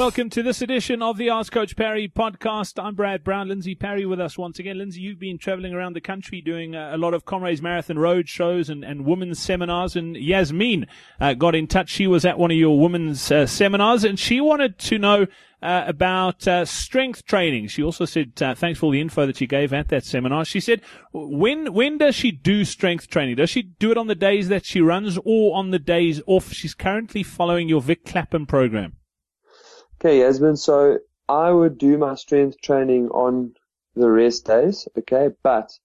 Welcome to this edition of the Ask Coach Parry podcast. I'm Brad Brown. Lindsay Parry with us once again. Lindsay, you've been traveling around the country doing a lot of Comrades Marathon Road shows and, and women's seminars. And Yasmin uh, got in touch. She was at one of your women's uh, seminars and she wanted to know uh, about uh, strength training. She also said, uh, thanks for all the info that you gave at that seminar. She said, when, when does she do strength training? Does she do it on the days that she runs or on the days off? She's currently following your Vic Clapham program. Okay, Yasmin. So I would do my strength training on the rest days. Okay. But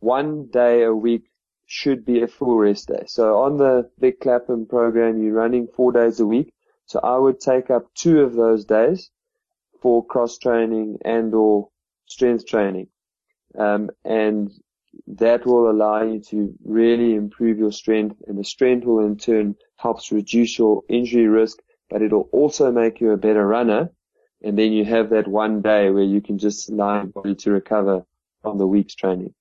one day a week should be a full rest day. So on the Vic Clapham program, you're running four days a week. So I would take up two of those days for cross training and or strength training. Um, and that will allow you to really improve your strength and the strength will in turn helps reduce your injury risk but it'll also make you a better runner. And then you have that one day where you can just allow your body to recover from the week's training.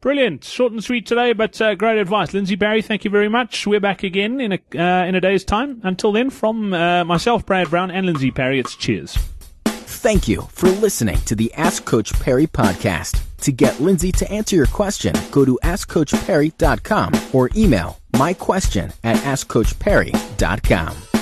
Brilliant, short and sweet today, but uh, great advice, Lindsay Parry. Thank you very much. We're back again in a uh, in a day's time. Until then, from uh, myself, Brad Brown, and Lindsay Parry, it's cheers. Thank you for listening to the Ask Coach Parry podcast. To get Lindsay to answer your question, go to AskCoachParry.com or email my question at AskCoachParry.com.